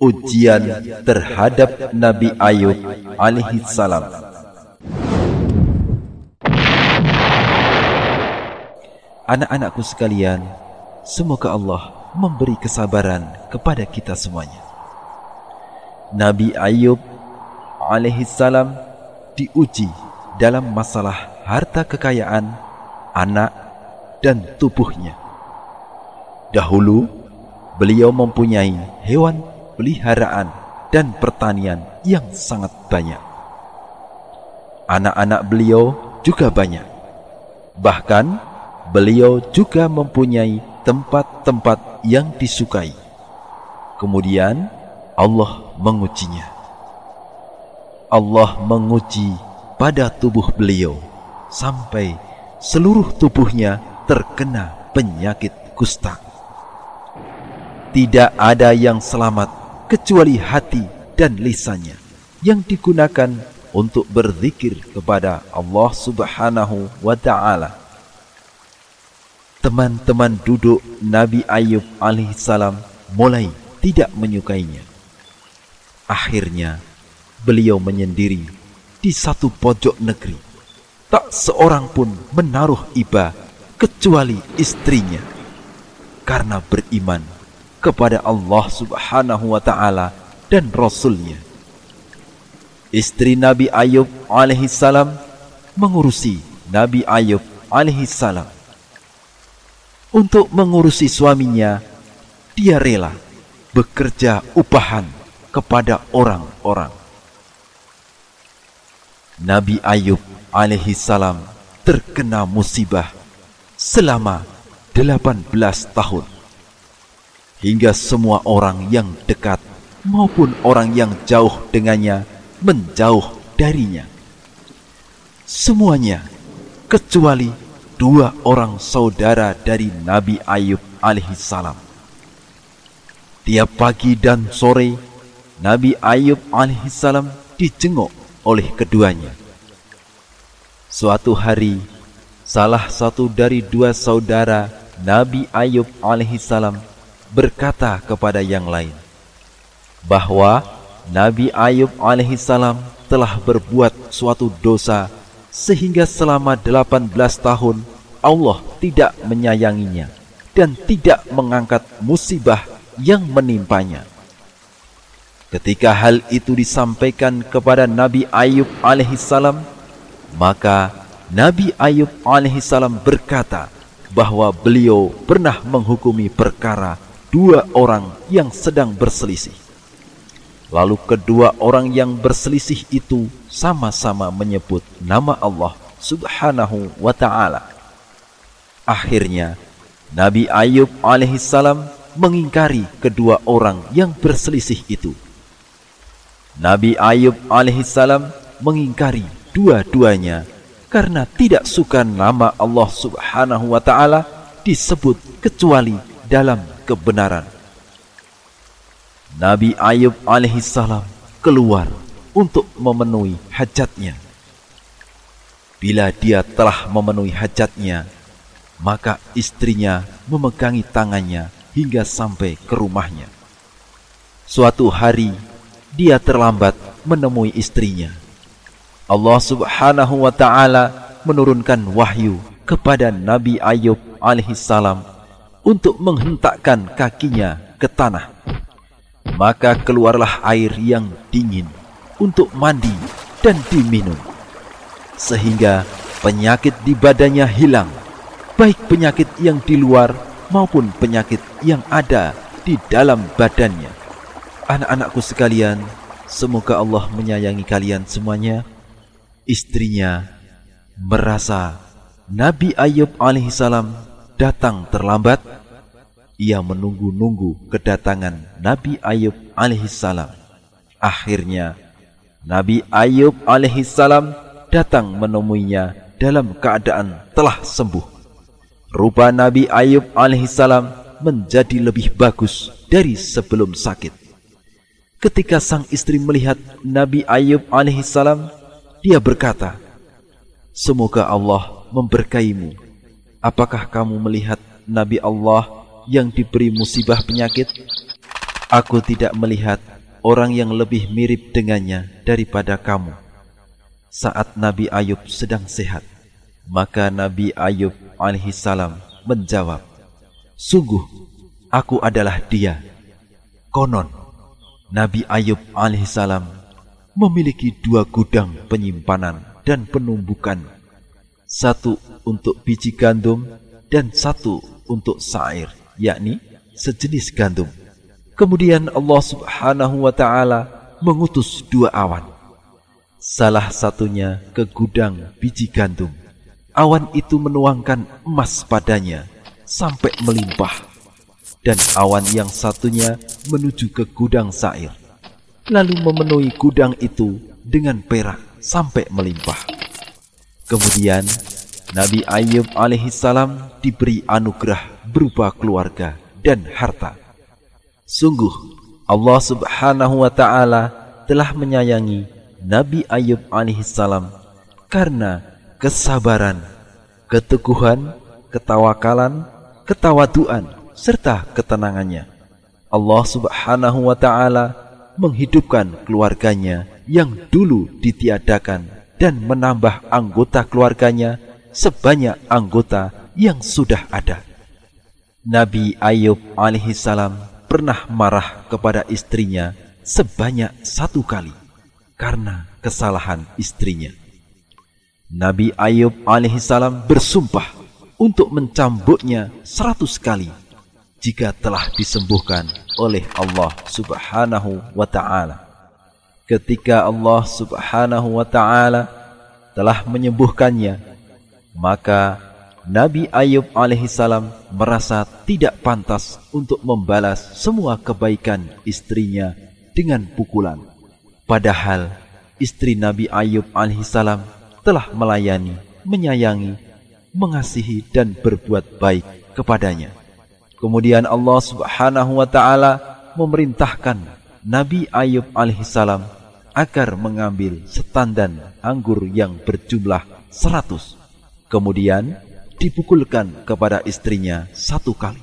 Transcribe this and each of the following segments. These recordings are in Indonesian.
Ujian terhadap Nabi Ayub alaihi salam. Anak-anakku sekalian, semoga Allah memberi kesabaran kepada kita semuanya. Nabi Ayub alaihi salam diuji dalam masalah harta kekayaan, anak, dan tubuhnya. Dahulu, beliau mempunyai hewan peliharaan dan pertanian yang sangat banyak. Anak-anak beliau juga banyak. Bahkan, beliau juga mempunyai tempat-tempat yang disukai. Kemudian, Allah mengujinya. Allah menguji pada tubuh beliau sampai seluruh tubuhnya terkena penyakit kusta. Tidak ada yang selamat kecuali hati dan lisannya yang digunakan untuk berzikir kepada Allah Subhanahu wa taala. Teman-teman duduk Nabi Ayub alaihissalam mulai tidak menyukainya. Akhirnya beliau menyendiri di satu pojok negeri. Tak seorang pun menaruh iba kecuali istrinya karena beriman kepada Allah Subhanahu wa taala dan rasulnya. Istri Nabi Ayub alaihi salam mengurusi Nabi Ayub alaihi salam. Untuk mengurusi suaminya, dia rela bekerja upahan kepada orang-orang. Nabi Ayub alaihi salam terkena musibah selama 18 tahun hingga semua orang yang dekat maupun orang yang jauh dengannya menjauh darinya. Semuanya kecuali dua orang saudara dari Nabi Ayub alaihissalam. Tiap pagi dan sore Nabi Ayub alaihissalam dijenguk oleh keduanya. Suatu hari, salah satu dari dua saudara Nabi Ayub alaihissalam berkata kepada yang lain bahwa Nabi Ayub alaihissalam telah berbuat suatu dosa sehingga selama 18 tahun Allah tidak menyayanginya dan tidak mengangkat musibah yang menimpanya. Ketika hal itu disampaikan kepada Nabi Ayub alaihissalam, maka Nabi Ayub alaihissalam berkata bahwa beliau pernah menghukumi perkara dua orang yang sedang berselisih. Lalu kedua orang yang berselisih itu sama-sama menyebut nama Allah Subhanahu wa taala. Akhirnya Nabi Ayub alaihissalam mengingkari kedua orang yang berselisih itu. Nabi Ayub alaihissalam mengingkari dua-duanya karena tidak suka nama Allah Subhanahu wa taala disebut kecuali dalam kebenaran. Nabi Ayub alaihissalam keluar untuk memenuhi hajatnya. Bila dia telah memenuhi hajatnya, maka istrinya memegangi tangannya hingga sampai ke rumahnya. Suatu hari, dia terlambat menemui istrinya. Allah Subhanahu wa taala menurunkan wahyu kepada Nabi Ayub alaihissalam untuk menghentakkan kakinya ke tanah. Maka keluarlah air yang dingin untuk mandi dan diminum. Sehingga penyakit di badannya hilang, baik penyakit yang di luar maupun penyakit yang ada di dalam badannya. Anak-anakku sekalian, semoga Allah menyayangi kalian semuanya. Istrinya merasa Nabi Ayub alaihissalam datang terlambat, ia menunggu-nunggu kedatangan Nabi Ayub alaihissalam. Akhirnya Nabi Ayub alaihissalam datang menemuinya dalam keadaan telah sembuh. Rupa Nabi Ayub alaihissalam menjadi lebih bagus dari sebelum sakit. Ketika sang istri melihat Nabi Ayub alaihissalam, dia berkata, Semoga Allah memberkaimu. Apakah kamu melihat Nabi Allah yang diberi musibah penyakit? Aku tidak melihat orang yang lebih mirip dengannya daripada kamu saat Nabi Ayub sedang sehat. Maka Nabi Ayub alaihissalam menjawab, Sungguh, aku adalah dia. Konon, Nabi Ayub alaihissalam memiliki dua gudang penyimpanan dan penumbukan. Satu untuk biji gandum dan satu untuk sair, yakni sejenis gandum. Kemudian Allah subhanahu wa ta'ala mengutus dua awan Salah satunya ke gudang biji gandum. Awan itu menuangkan emas padanya sampai melimpah. Dan awan yang satunya menuju ke gudang sair. Lalu memenuhi gudang itu dengan perak sampai melimpah. Kemudian Nabi Ayub alaihissalam diberi anugerah berupa keluarga dan harta. Sungguh Allah subhanahu wa ta'ala telah menyayangi Nabi Ayub alaihissalam karena kesabaran, keteguhan, ketawakalan, ketawaduan, serta ketenangannya. Allah subhanahu wa ta'ala menghidupkan keluarganya yang dulu ditiadakan dan menambah anggota keluarganya sebanyak anggota yang sudah ada. Nabi Ayub alaihissalam pernah marah kepada istrinya sebanyak satu kali karena kesalahan istrinya. Nabi Ayub alaihissalam bersumpah untuk mencambuknya seratus kali jika telah disembuhkan oleh Allah subhanahu wa ta'ala. Ketika Allah subhanahu wa ta'ala telah menyembuhkannya, maka Nabi Ayub alaihissalam merasa tidak pantas untuk membalas semua kebaikan istrinya dengan pukulan. Padahal istri Nabi Ayub alaihissalam telah melayani, menyayangi, mengasihi dan berbuat baik kepadanya. Kemudian Allah Subhanahu wa taala memerintahkan Nabi Ayub alaihissalam agar mengambil setandan anggur yang berjumlah seratus. Kemudian dipukulkan kepada istrinya satu kali.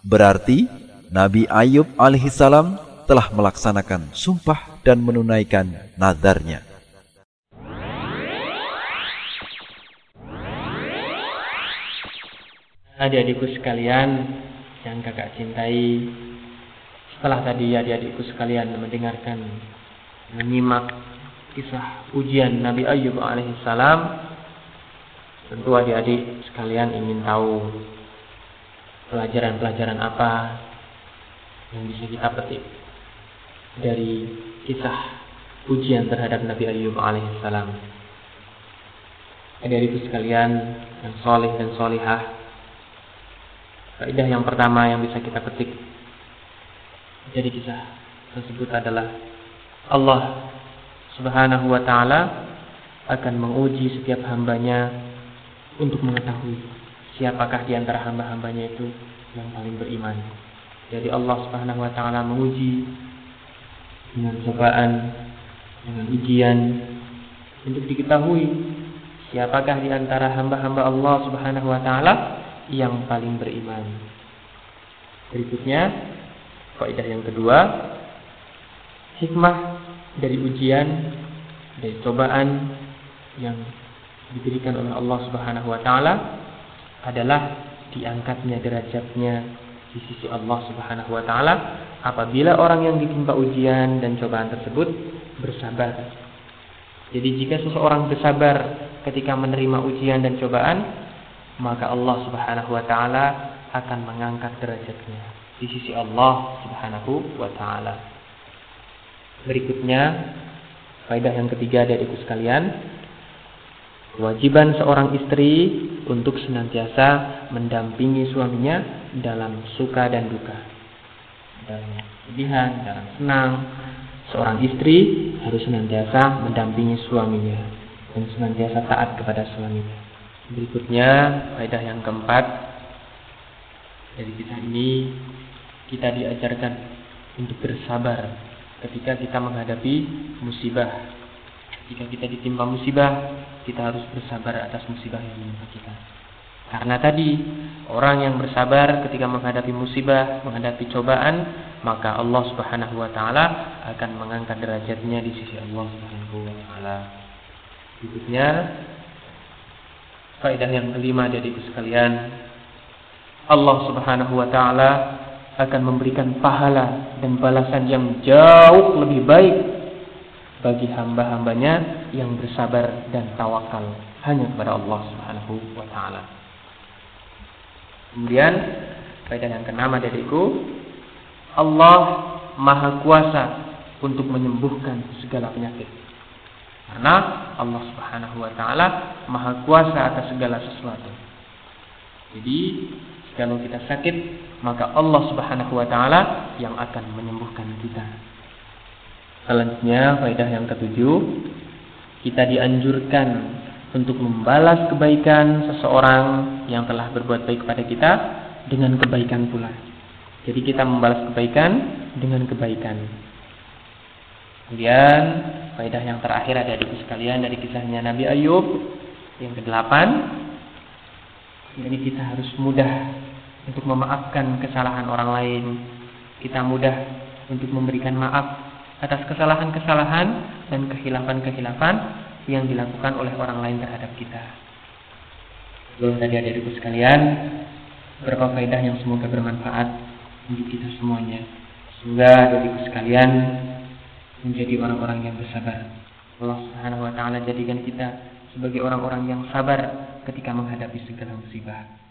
Berarti Nabi Ayub alaihissalam telah melaksanakan sumpah dan menunaikan nadarnya. Adik-adikku sekalian yang kakak cintai, setelah tadi adik-adikku sekalian mendengarkan, menyimak kisah ujian Nabi Ayub alaihissalam, tentu adik-adik sekalian ingin tahu pelajaran-pelajaran apa yang bisa kita petik dari kisah ujian terhadap Nabi Ayub alaihissalam. Itu sekalian yang soleh dan solihah. Kaidah yang pertama yang bisa kita petik dari kisah tersebut adalah Allah Subhanahu wa taala akan menguji setiap hambanya untuk mengetahui siapakah di antara hamba-hambanya itu yang paling beriman. Jadi Allah Subhanahu wa taala menguji dengan cobaan, dengan ujian untuk diketahui siapakah di antara hamba-hamba Allah Subhanahu wa taala yang paling beriman. Berikutnya, kaidah yang kedua, hikmah dari ujian dari cobaan yang diberikan oleh Allah Subhanahu wa taala adalah diangkatnya derajatnya di sisi Allah Subhanahu wa taala apabila orang yang ditimpa ujian dan cobaan tersebut bersabar. Jadi jika seseorang bersabar ketika menerima ujian dan cobaan, maka Allah Subhanahu wa taala akan mengangkat derajatnya di sisi Allah Subhanahu wa taala. Berikutnya, faedah yang ketiga dari sekalian, kewajiban seorang istri untuk senantiasa mendampingi suaminya dalam suka dan duka. dalam kesedihan, dalam senang, seorang istri harus senantiasa mendampingi suaminya dan senantiasa taat kepada suaminya. Berikutnya, faedah yang keempat dari kisah ini kita diajarkan untuk bersabar ketika kita menghadapi musibah. Jika kita ditimpa musibah, kita harus bersabar atas musibah yang menimpa kita. Karena tadi orang yang bersabar ketika menghadapi musibah, menghadapi cobaan, maka Allah Subhanahu wa taala akan mengangkat derajatnya di sisi Allah Subhanahu wa taala. Berikutnya faedah yang kelima dari sekalian, Allah Subhanahu wa taala akan memberikan pahala dan balasan yang jauh lebih baik bagi hamba-hambanya yang bersabar dan tawakal hanya kepada Allah Subhanahu wa taala. Kemudian faedah yang keenam adikku, Allah Maha Kuasa untuk menyembuhkan segala penyakit. Karena Allah Subhanahu wa taala Maha Kuasa atas segala sesuatu. Jadi kalau kita sakit, maka Allah Subhanahu wa taala yang akan menyembuhkan kita. Selanjutnya, faedah yang ketujuh, kita dianjurkan untuk membalas kebaikan seseorang yang telah berbuat baik kepada kita dengan kebaikan pula. Jadi kita membalas kebaikan dengan kebaikan. Kemudian faedah yang terakhir ada di sekalian dari kisahnya Nabi Ayub yang kedelapan jadi kita harus mudah untuk memaafkan kesalahan orang lain. Kita mudah untuk memberikan maaf atas kesalahan-kesalahan dan kehilafan-kehilafan yang dilakukan oleh orang lain terhadap kita. Belum tadi ada ibu sekalian, beberapa faedah yang semoga bermanfaat untuk kita semuanya. Semoga dari sekalian menjadi orang-orang yang bersabar. Allah Subhanahu wa taala jadikan kita sebagai orang-orang yang sabar ketika menghadapi segala musibah.